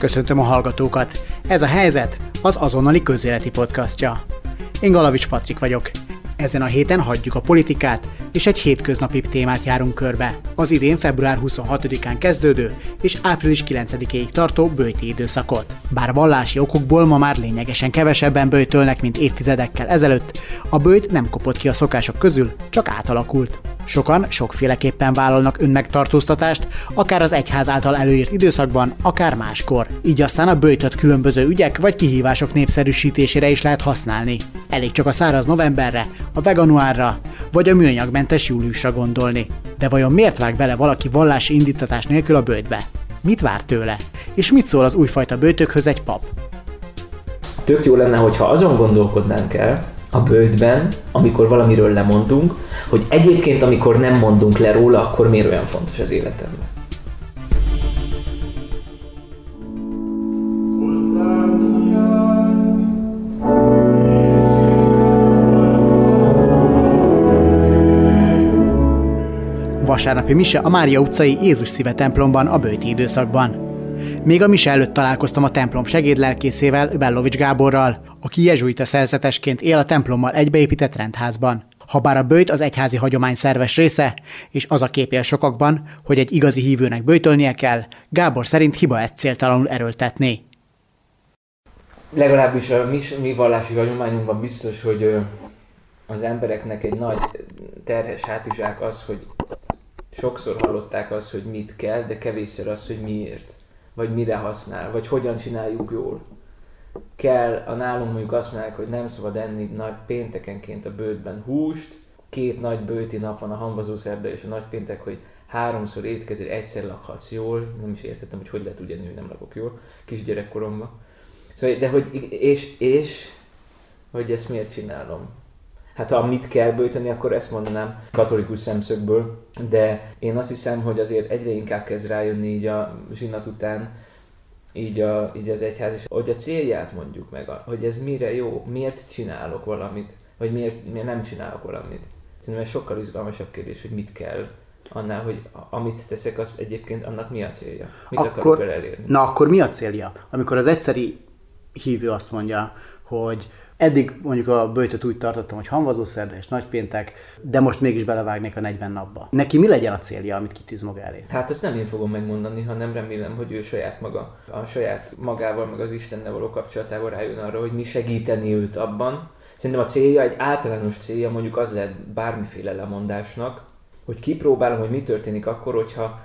Köszöntöm a hallgatókat! Ez a helyzet az azonnali közéleti podcastja. Én Galavics Patrik vagyok. Ezen a héten hagyjuk a politikát, és egy hétköznapi témát járunk körbe. Az idén február 26-án kezdődő és április 9-ig tartó bőti időszakot. Bár vallási okokból ma már lényegesen kevesebben bőtölnek, mint évtizedekkel ezelőtt, a bőt nem kopott ki a szokások közül, csak átalakult. Sokan sokféleképpen vállalnak önmegtartóztatást, akár az egyház által előírt időszakban, akár máskor. Így aztán a bőjtöt különböző ügyek vagy kihívások népszerűsítésére is lehet használni. Elég csak a száraz novemberre, a veganuárra, vagy a műanyagmentes júliusra gondolni. De vajon miért vág bele valaki vallási indítatás nélkül a bőjtbe? Mit vár tőle? És mit szól az újfajta bőtökhöz egy pap? Tök jó lenne, hogyha azon gondolkodnánk el, a bőtben, amikor valamiről lemondunk, hogy egyébként, amikor nem mondunk le róla, akkor miért olyan fontos az életemben. Vasárnapi mise a Mária utcai Jézus szíve templomban a bőti időszakban. Még a mise előtt találkoztam a templom segédlelkészével, Bellovics Gáborral, aki jezsuita szerzetesként él a templommal egybeépített rendházban. Habár a bőjt az egyházi hagyomány szerves része, és az a kép él sokakban, hogy egy igazi hívőnek bőjtölnie kell, Gábor szerint hiba ezt céltalanul erőltetni. Legalábbis a mi, mi vallási hagyományunkban biztos, hogy az embereknek egy nagy terhes hátizsák az, hogy sokszor hallották azt, hogy mit kell, de kevésszer az, hogy miért, vagy mire használ, vagy hogyan csináljuk jól kell, a nálunk mondjuk azt mondják, hogy nem szabad enni nagy péntekenként a bőtben húst, két nagy bőti nap van a hamvazó szerda és a nagy péntek, hogy háromszor étkezni, egyszer lakhatsz jól, nem is értettem, hogy hogy lehet ugye nő, nem lakok jól, kisgyerekkoromban. Szóval, de hogy, és, és, hogy ezt miért csinálom? Hát ha mit kell bőteni, akkor ezt mondanám katolikus szemszögből, de én azt hiszem, hogy azért egyre inkább kezd rájönni így a zsinat után, így, a, így az egyház, és hogy a célját mondjuk meg, hogy ez mire jó, miért csinálok valamit, vagy miért, miért nem csinálok valamit. Szerintem ez sokkal izgalmasabb kérdés, hogy mit kell, annál, hogy amit teszek, az egyébként annak mi a célja? Mit akkor, akarok elérni? Na akkor mi a célja? Amikor az egyszeri hívő azt mondja, hogy Eddig mondjuk a bőjtöt úgy tartottam, hogy hamvazó szerda és nagypéntek, de most mégis belevágnék a 40 napba. Neki mi legyen a célja, amit kitűz maga elé? Hát ezt nem én fogom megmondani, hanem remélem, hogy ő saját maga, a saját magával, meg az Istennel való kapcsolatával rájön arra, hogy mi segíteni őt abban. Szerintem a célja, egy általános célja mondjuk az lehet bármiféle lemondásnak, hogy kipróbálom, hogy mi történik akkor, hogyha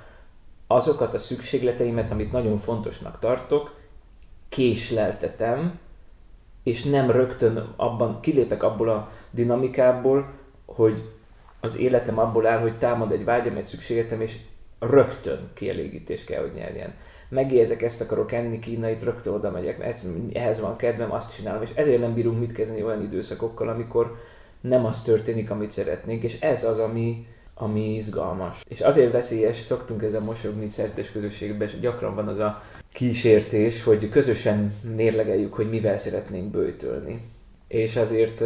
azokat a szükségleteimet, amit nagyon fontosnak tartok, késleltetem, és nem rögtön abban, kilépek abból a dinamikából, hogy az életem abból áll, hogy támad egy vágyam, egy szükségetem, és rögtön kielégítés kell, hogy nyerjen. Megérzek, ezt akarok enni, kínait, rögtön oda megyek, mert ehhez van kedvem, azt csinálom, és ezért nem bírunk mit kezdeni olyan időszakokkal, amikor nem az történik, amit szeretnénk, és ez az, ami, ami izgalmas. És azért veszélyes, szoktunk ezzel mosolyogni szertes közösségben, és gyakran van az a kísértés, hogy közösen mérlegeljük, hogy mivel szeretnénk bőjtölni. És azért...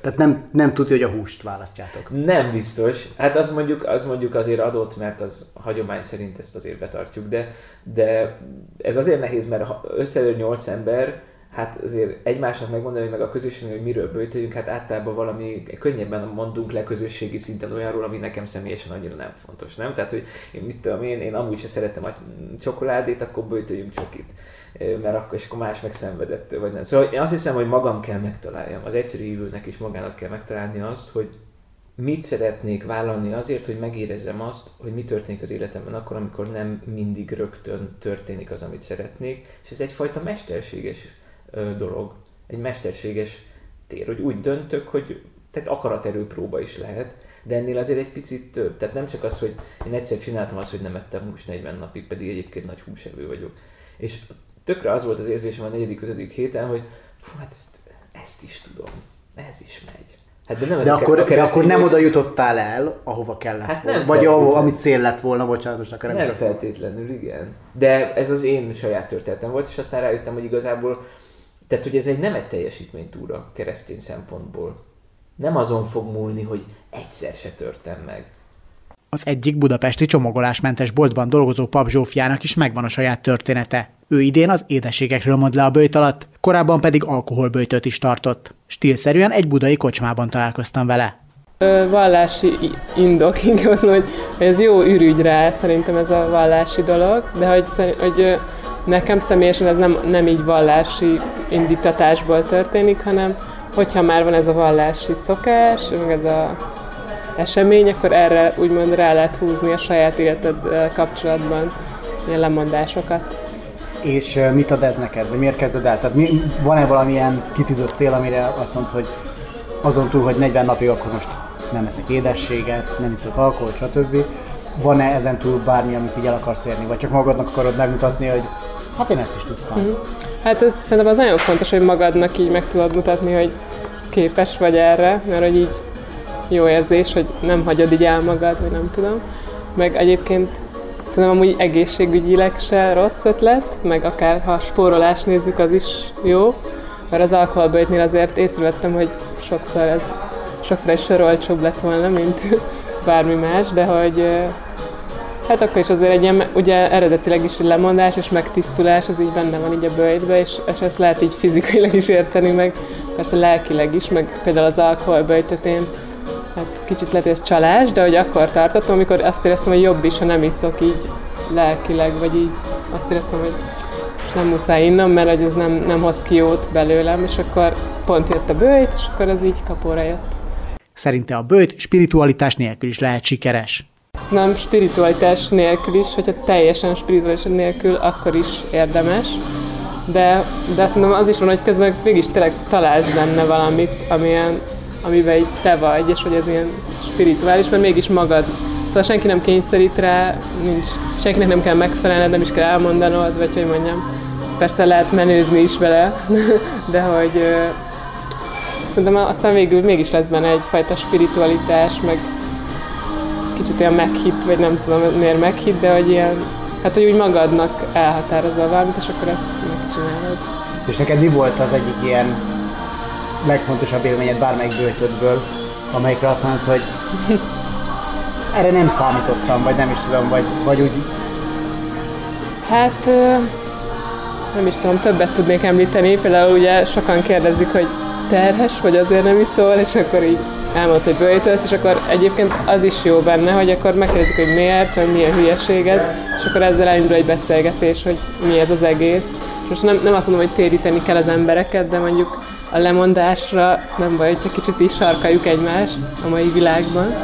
Tehát nem, nem tudja, hogy a húst választjátok. Nem biztos. Hát az mondjuk, az mondjuk azért adott, mert az hagyomány szerint ezt azért betartjuk, de, de ez azért nehéz, mert ha összeül nyolc ember, hát azért egymásnak megmondani, meg a közösségnek, hogy miről bőtöljünk, hát általában valami könnyebben mondunk le közösségi szinten olyanról, ami nekem személyesen annyira nem fontos, nem? Tehát, hogy én mit tudom én, én amúgy sem szeretem a csokoládét, akkor bőtöljünk csokit mert akkor, és akkor más megszenvedett, vagy nem. Szóval én azt hiszem, hogy magam kell megtaláljam, az egyszerű hívőnek is magának kell megtalálni azt, hogy mit szeretnék vállalni azért, hogy megérezzem azt, hogy mi történik az életemben akkor, amikor nem mindig rögtön történik az, amit szeretnék, és ez egyfajta mesterséges dolog, egy mesterséges tér, hogy úgy döntök, hogy tehát akaraterő próba is lehet, de ennél azért egy picit több. Tehát nem csak az, hogy én egyszer csináltam azt, hogy nem ettem hús 40 napig, pedig egyébként nagy húsevő vagyok. És tökre az volt az érzésem a negyedik, ötödik héten, hogy fú, hát ezt, ezt is tudom, ez is megy. Hát de, nem de, akkor, de akkor nem oda jutottál el, ahova kellett hát volna. Vagy ahova, amit cél lett volna, bocsánat, most akkor nem, nem feltétlenül, igen. De ez az én saját történetem volt, és aztán rájöttem, hogy igazából tehát, hogy ez egy nem egy teljesítménytúra keresztény szempontból. Nem azon fog múlni, hogy egyszer se törtem meg. Az egyik budapesti csomagolásmentes boltban dolgozó Pap Zsófiának is megvan a saját története. Ő idén az édességekről mond le a bőjt alatt, korábban pedig alkoholbőjtöt is tartott. Stílszerűen egy budai kocsmában találkoztam vele. Vallási indok, inkább azt mondom, hogy ez jó ürügy rá, szerintem ez a vallási dolog, de hogy, hogy nekem személyesen ez nem, nem így vallási indítatásból történik, hanem hogyha már van ez a vallási szokás, meg ez a esemény, akkor erre úgymond rá lehet húzni a saját életed kapcsolatban ilyen lemondásokat. És mit ad ez neked, vagy miért kezded el? Tehát mi, van-e valamilyen kitűzött cél, amire azt mondod, hogy azon túl, hogy 40 napig akkor most nem eszek édességet, nem iszok alkoholt, stb. Van-e ezen túl bármi, amit így el akarsz érni, vagy csak magadnak akarod megmutatni, hogy hát én ezt is tudtam. Mm. Hát ez szerintem az nagyon fontos, hogy magadnak így meg tudod mutatni, hogy képes vagy erre, mert hogy így jó érzés, hogy nem hagyod így el magad, vagy nem tudom. Meg egyébként szerintem amúgy egészségügyileg se rossz ötlet, meg akár ha spórolást nézzük, az is jó, mert az alkoholbőjtnél azért észrevettem, hogy sokszor ez sokszor egy sor olcsóbb lett volna, mint bármi más, de hogy hát akkor is azért egy ilyen, ugye eredetileg is lemondás és megtisztulás, az így benne van így a bőjtbe, és, és ezt lehet így fizikailag is érteni, meg persze lelkileg is, meg például az alkoholbőjtöt én hát kicsit lehet, hogy ez csalás, de hogy akkor tartottam, amikor azt éreztem, hogy jobb is, ha nem iszok így lelkileg, vagy így azt éreztem, hogy nem muszáj innom, mert hogy ez nem, nem hoz ki jót belőlem, és akkor pont jött a bőjt, és akkor ez így kapóra jött. Szerinte a bőjt spiritualitás nélkül is lehet sikeres. Nem spiritualitás nélkül is, hogyha teljesen spiritualitás nélkül, akkor is érdemes. De, de szerintem az is van, hogy közben mégis tényleg találsz benne valamit, amilyen, amiben így te vagy, és hogy ez ilyen spirituális, mert mégis magad. Szóval senki nem kényszerít rá, nincs, senkinek nem kell megfelelned, nem is kell elmondanod, vagy hogy mondjam. Persze lehet menőzni is vele, de hogy szerintem aztán végül mégis lesz benne egyfajta spiritualitás, meg kicsit olyan meghit, vagy nem tudom miért meghit, de hogy ilyen, hát hogy úgy magadnak elhatározol valamit, és akkor ezt megcsinálod. És neked mi volt az egyik ilyen legfontosabb élményed bármelyik bőtödből, amelyikre azt mondod, hogy erre nem számítottam, vagy nem is tudom, vagy, vagy úgy... Hát nem is tudom, többet tudnék említeni. Például ugye sokan kérdezik, hogy terhes, vagy azért nem iszol, és akkor így elmondta, hogy bőjtölsz, és akkor egyébként az is jó benne, hogy akkor megkérdezik, hogy miért, vagy milyen hülyeség ez, és akkor ezzel elindul egy beszélgetés, hogy mi ez az egész. Most nem, nem azt mondom, hogy téríteni kell az embereket, de mondjuk a lemondásra nem baj, hogyha kicsit is sarkaljuk egymást a mai világban.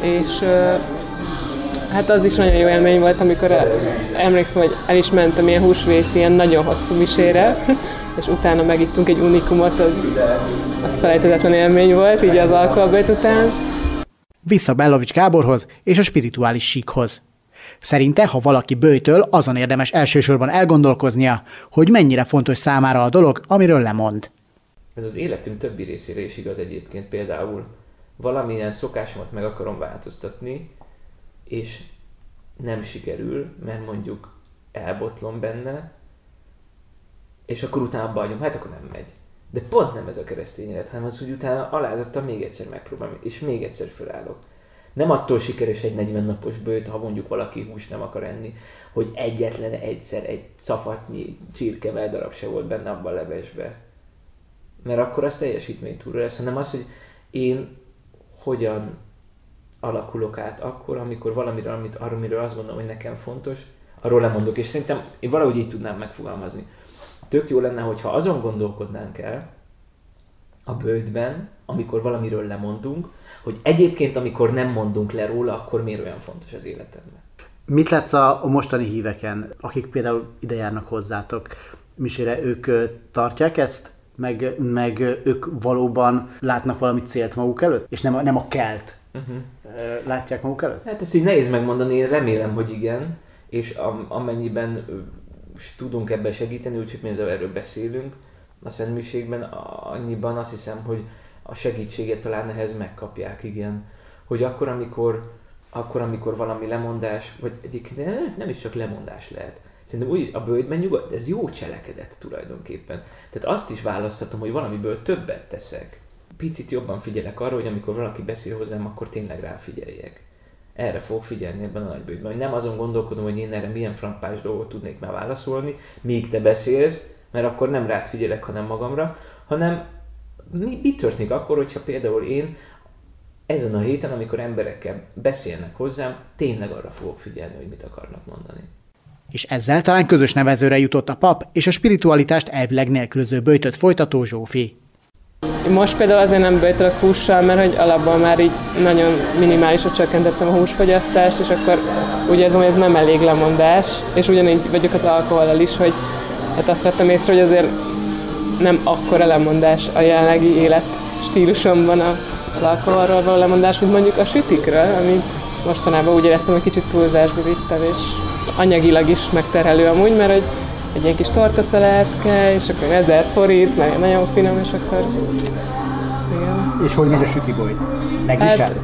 És hát az is nagyon jó élmény volt, amikor emlékszem, hogy el is mentem ilyen húsvét, ilyen nagyon hosszú misére, és utána megittunk egy unikumot, az, az felejthetetlen élmény volt, így az alkoholbőt után. Vissza Bellovics Gáborhoz és a spirituális síkhoz. Szerinte, ha valaki bőjtől, azon érdemes elsősorban elgondolkoznia, hogy mennyire fontos számára a dolog, amiről lemond. Ez az életünk többi részére is igaz egyébként. Például valamilyen szokásomat meg akarom változtatni, és nem sikerül, mert mondjuk elbotlom benne, és akkor utána bajom, hát akkor nem megy. De pont nem ez a keresztény élet, hanem az, hogy utána alázottan még egyszer megpróbálom, és még egyszer felállok. Nem attól sikeres egy 40 napos bőt, ha mondjuk valaki hús nem akar enni, hogy egyetlen egyszer egy szafatnyi csirke darab se volt benne abban a levesbe. Mert akkor az túl lesz, hanem az, hogy én hogyan alakulok át akkor, amikor valamiről, amit, amiről azt gondolom, hogy nekem fontos, arról lemondok. És szerintem én valahogy így tudnám megfogalmazni tök jó lenne, hogyha azon gondolkodnánk el a bőtben, amikor valamiről lemondunk, hogy egyébként, amikor nem mondunk le róla, akkor miért olyan fontos az életemben. Mit látsz a, a mostani híveken, akik például ide járnak hozzátok? Misére ők tartják ezt? Meg, meg ők valóban látnak valami célt maguk előtt? És nem a, nem a kelt uh-huh. látják maguk előtt? Hát ezt így nehéz megmondani, én remélem, hogy igen. És am, amennyiben tudunk ebben segíteni, úgyhogy például erről beszélünk a Szentmiségben, annyiban azt hiszem, hogy a segítséget talán ehhez megkapják, igen. Hogy akkor, amikor, akkor, amikor valami lemondás, vagy egyébként nem, nem is csak lemondás lehet. Szerintem úgy a bőjtben nyugodt, ez jó cselekedet tulajdonképpen. Tehát azt is választhatom, hogy valamiből többet teszek. Picit jobban figyelek arra, hogy amikor valaki beszél hozzám, akkor tényleg ráfigyeljek erre fogok figyelni ebben a nagybőjtben. Hogy nem azon gondolkodom, hogy én erre milyen frappás dolgot tudnék már válaszolni, míg te beszélsz, mert akkor nem rád figyelek, hanem magamra, hanem mi, mi történik akkor, hogyha például én ezen a héten, amikor emberekkel beszélnek hozzám, tényleg arra fogok figyelni, hogy mit akarnak mondani. És ezzel talán közös nevezőre jutott a pap és a spiritualitást elvileg nélkülöző böjtöt folytató Zsófi. Most például azért nem böjtölök hússal, mert hogy alapban már így nagyon minimálisra csökkentettem a húsfogyasztást, és akkor úgy érzem, hogy ez nem elég lemondás, és ugyanígy vagyok az alkohollal is, hogy hát azt vettem észre, hogy azért nem akkora lemondás a jelenlegi élet stílusomban az alkoholról való lemondás, mint mondjuk a sütikről, ami mostanában úgy éreztem, hogy kicsit túlzásba vittem, és anyagilag is megterhelő amúgy, mert hogy egy ilyen kis tortaszelátke, és akkor ezer forint, meg nagyon finom, és akkor... Igen. És hogy megy a sütibolyt? Megvisel? Hát,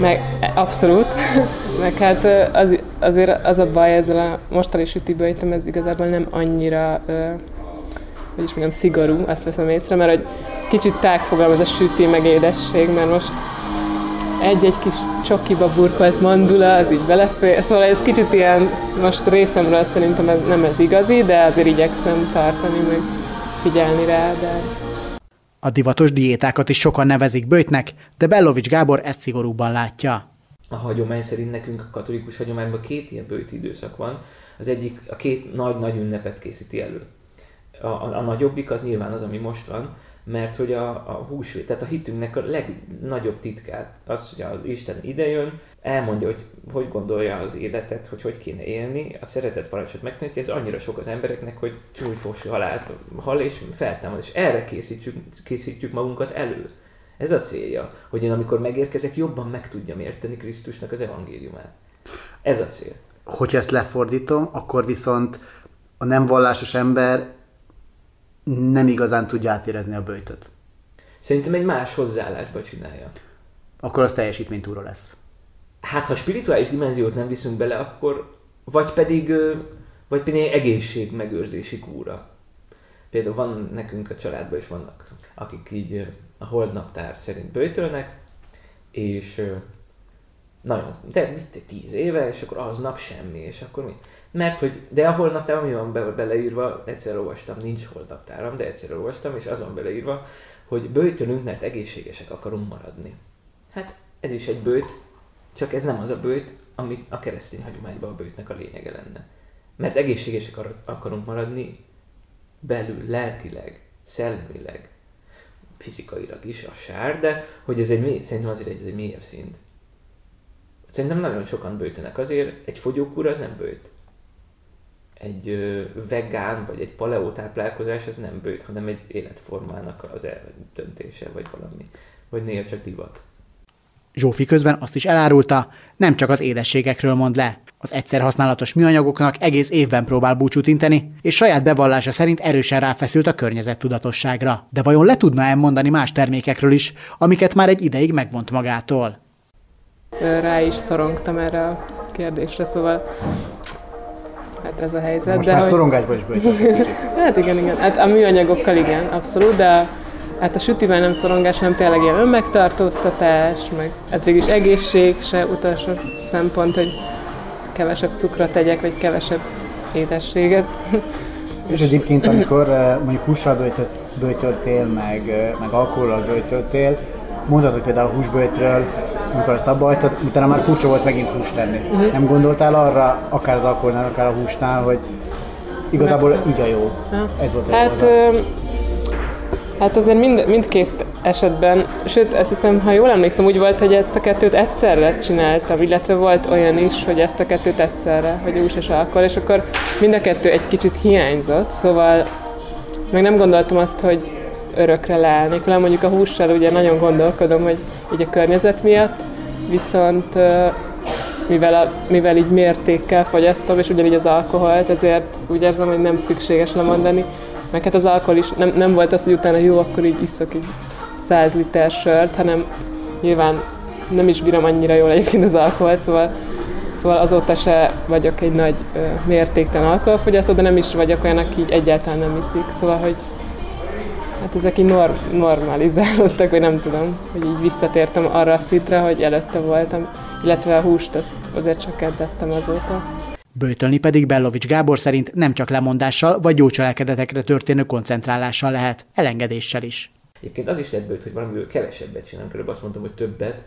meg, abszolút. meg hát az, azért az a baj ezzel a mostani sütibolytom, ez igazából nem annyira hogy is mondjam, szigorú, azt veszem észre, mert hogy kicsit tágfogalmaz a süti, meg édesség, mert most egy-egy kis csokiba burkolt mandula, az így belefér. Szóval ez kicsit ilyen, most részemről szerintem ez, nem ez igazi, de azért igyekszem tartani, meg figyelni rá, de... A divatos diétákat is sokan nevezik bőtnek, de Bellovics Gábor ezt szigorúban látja. A hagyomány szerint nekünk a katolikus hagyományban két ilyen bőti időszak van. Az egyik a két nagy-nagy ünnepet készíti elő. A, a, a nagyobbik az nyilván az, ami most van, mert hogy a, a húsvét, tehát a hitünknek a legnagyobb titkát, az, hogy az Isten idejön, elmondja, hogy hogy gondolja az életet, hogy hogy kéne élni, a szeretet parancsot megtanítja, ez annyira sok az embereknek, hogy csúlyfos halált hal és feltámad, és erre készítjük, készítjük magunkat elő. Ez a célja, hogy én amikor megérkezek, jobban meg tudjam érteni Krisztusnak az evangéliumát. Ez a cél. Hogyha ezt lefordítom, akkor viszont a nem vallásos ember nem igazán tudja átérezni a böjtöt. Szerintem egy más hozzáállásba csinálja. Akkor az teljesítménytúra lesz. Hát, ha spirituális dimenziót nem viszünk bele, akkor vagy pedig, vagy pedig egészségmegőrzési kúra. Például van nekünk a családban is vannak, akik így a holdnaptár szerint böjtölnek, és nagyon, de mit, tíz éve, és akkor aznap semmi, és akkor mi? Mert hogy, de a holnaptárban mi van be, beleírva, egyszer olvastam, nincs holnaptáram, de egyszer olvastam, és az van beleírva, hogy bőjtölünk, mert egészségesek akarunk maradni. Hát ez is egy bőt, csak ez nem az a bőt, ami a keresztény hagyományban a bőtnek a lényege lenne. Mert egészségesek akarunk maradni belül, lelkileg, szellemileg, fizikailag is, a sár, de hogy ez egy mély, szerintem azért ez egy mélyebb szint. Szerintem nagyon sokan bőtönek azért, egy fogyókúra az nem bőt egy vegán vagy egy paleó táplálkozás, ez nem bőt, hanem egy életformának az eldöntése, vagy valami. Vagy néha csak divat. Zsófi közben azt is elárulta, nem csak az édességekről mond le. Az egyszer használatos műanyagoknak egész évben próbál búcsút inteni, és saját bevallása szerint erősen ráfeszült a környezettudatosságra. De vajon le tudna elmondani más termékekről is, amiket már egy ideig megvont magától? Rá is szorongtam erre a kérdésre, szóval Hát ez a helyzet. Most de már hogy... szorongásba is bőjtesz Hát igen, igen. Hát a műanyagokkal igen, abszolút, de hát a sütivel nem szorongás, hanem tényleg ilyen önmegtartóztatás, meg hát végig is egészség se utolsó szempont, hogy kevesebb cukrot tegyek, vagy kevesebb édességet. És egyébként, amikor mondjuk hússal bőjtöltél, meg, meg alkohollal bőjtöltél, mondhatod például a húsbőjtről, amikor azt abba hagytad, utána már furcsa volt megint húst tenni. Uh-huh. Nem gondoltál arra, akár az alkoholnál, akár a húsnál, hogy igazából így a jó. Ha. Ez volt a hát, ö, hát azért mind, mindkét esetben, sőt, ezt hiszem, ha jól emlékszem, úgy volt, hogy ezt a kettőt egyszerre csináltam, illetve volt olyan is, hogy ezt a kettőt egyszerre, hogy hús és alkohol, és akkor mind a kettő egy kicsit hiányzott, szóval meg nem gondoltam azt, hogy örökre leállnék vele. Mondjuk a hússal ugye nagyon gondolkodom, hogy így a környezet miatt, viszont mivel, a, mivel így mértékkel fogyasztom, és ugyanígy az alkoholt, ezért úgy érzem, hogy nem szükséges lemondani. Meg hát az alkohol is nem, nem volt az, hogy utána jó, akkor így iszok így 100 liter sört, hanem nyilván nem is bírom annyira jól egyébként az alkoholt, szóval, szóval azóta se vagyok egy nagy mértéktelen alkoholfogyasztó, de nem is vagyok olyan, aki így egyáltalán nem iszik. Szóval, hogy hát ezek így nor- normalizálódtak, vagy nem tudom, hogy így visszatértem arra a szintre, hogy előtte voltam. illetve a húst azt azért csökkentettem azóta. Bőtölni pedig Bellovics Gábor szerint nem csak lemondással vagy gyógycselekedetekre történő koncentrálással lehet, elengedéssel is. Egyébként az is lehet bőt, hogy valamivel kevesebbet csinálunk, körülbelül azt mondtam, hogy többet,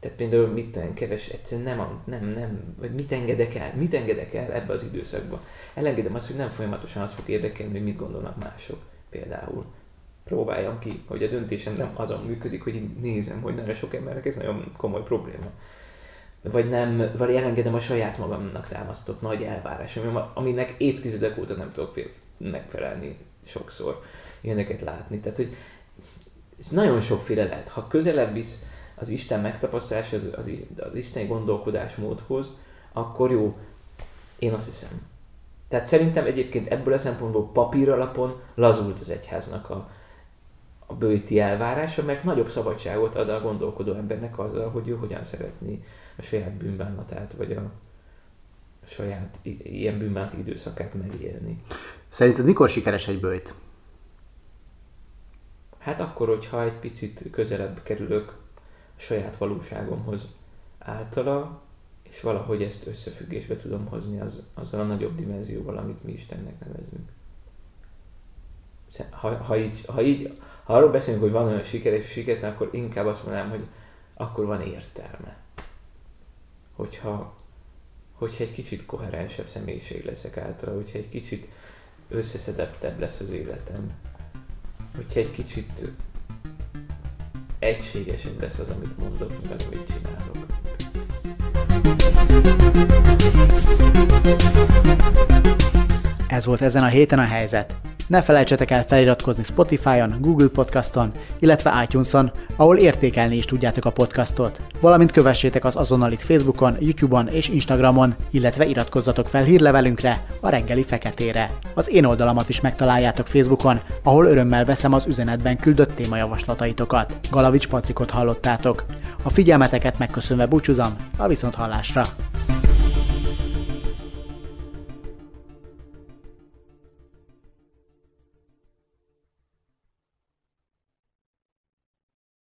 tehát például mit tudom, keves, egyszerűen nem, nem, nem, vagy mit engedek el, mit engedek el ebbe az időszakba. Elengedem azt, hogy nem folyamatosan azt fog érdekelni, hogy mit gondolnak mások például. Próbáljam ki, hogy a döntésem nem azon működik, hogy nézem, hogy nagyon sok embernek ez nagyon komoly probléma. Vagy nem, vagy elengedem a saját magamnak támasztott nagy elvárás, aminek évtizedek óta nem tudok megfelelni sokszor ilyeneket látni. Tehát, hogy nagyon sokféle lehet. Ha közelebb visz az Isten megtapasztalás, az, az, az isteni gondolkodásmódhoz, akkor jó, én azt hiszem. Tehát szerintem egyébként ebből a szempontból papír alapon lazult az egyháznak a, a bőti elvárása, mert nagyobb szabadságot ad a gondolkodó embernek azzal, hogy ő hogyan szeretné a saját bűnbánatát, vagy a, saját ilyen bűnbánati időszakát megélni. Szerinted mikor sikeres egy bőjt? Hát akkor, hogyha egy picit közelebb kerülök a saját valóságomhoz általa, és valahogy ezt összefüggésbe tudom hozni az, azzal a nagyobb dimenzióval, amit mi Istennek nevezünk. Ha, ha, így, ha, így, ha arról beszélünk, hogy van olyan sikeres sikertelen, akkor inkább azt mondanám, hogy akkor van értelme. Hogyha, hogyha egy kicsit koherensebb személyiség leszek általa, hogyha egy kicsit összeszedettebb lesz az életem, hogyha egy kicsit egységesebb lesz az, amit mondok, meg az, amit csinálok. Ez volt ezen a héten a helyzet. Ne felejtsetek el feliratkozni Spotify-on, Google Podcaston, illetve iTunes-on, ahol értékelni is tudjátok a podcastot. Valamint kövessétek az azonnalit Facebookon, YouTube-on és Instagramon, illetve iratkozzatok fel hírlevelünkre, a reggeli feketére. Az én oldalamat is megtaláljátok Facebookon, ahol örömmel veszem az üzenetben küldött témajavaslataitokat. Galavics Patrikot hallottátok. A figyelmeteket megköszönve búcsúzom, a viszont hallásra!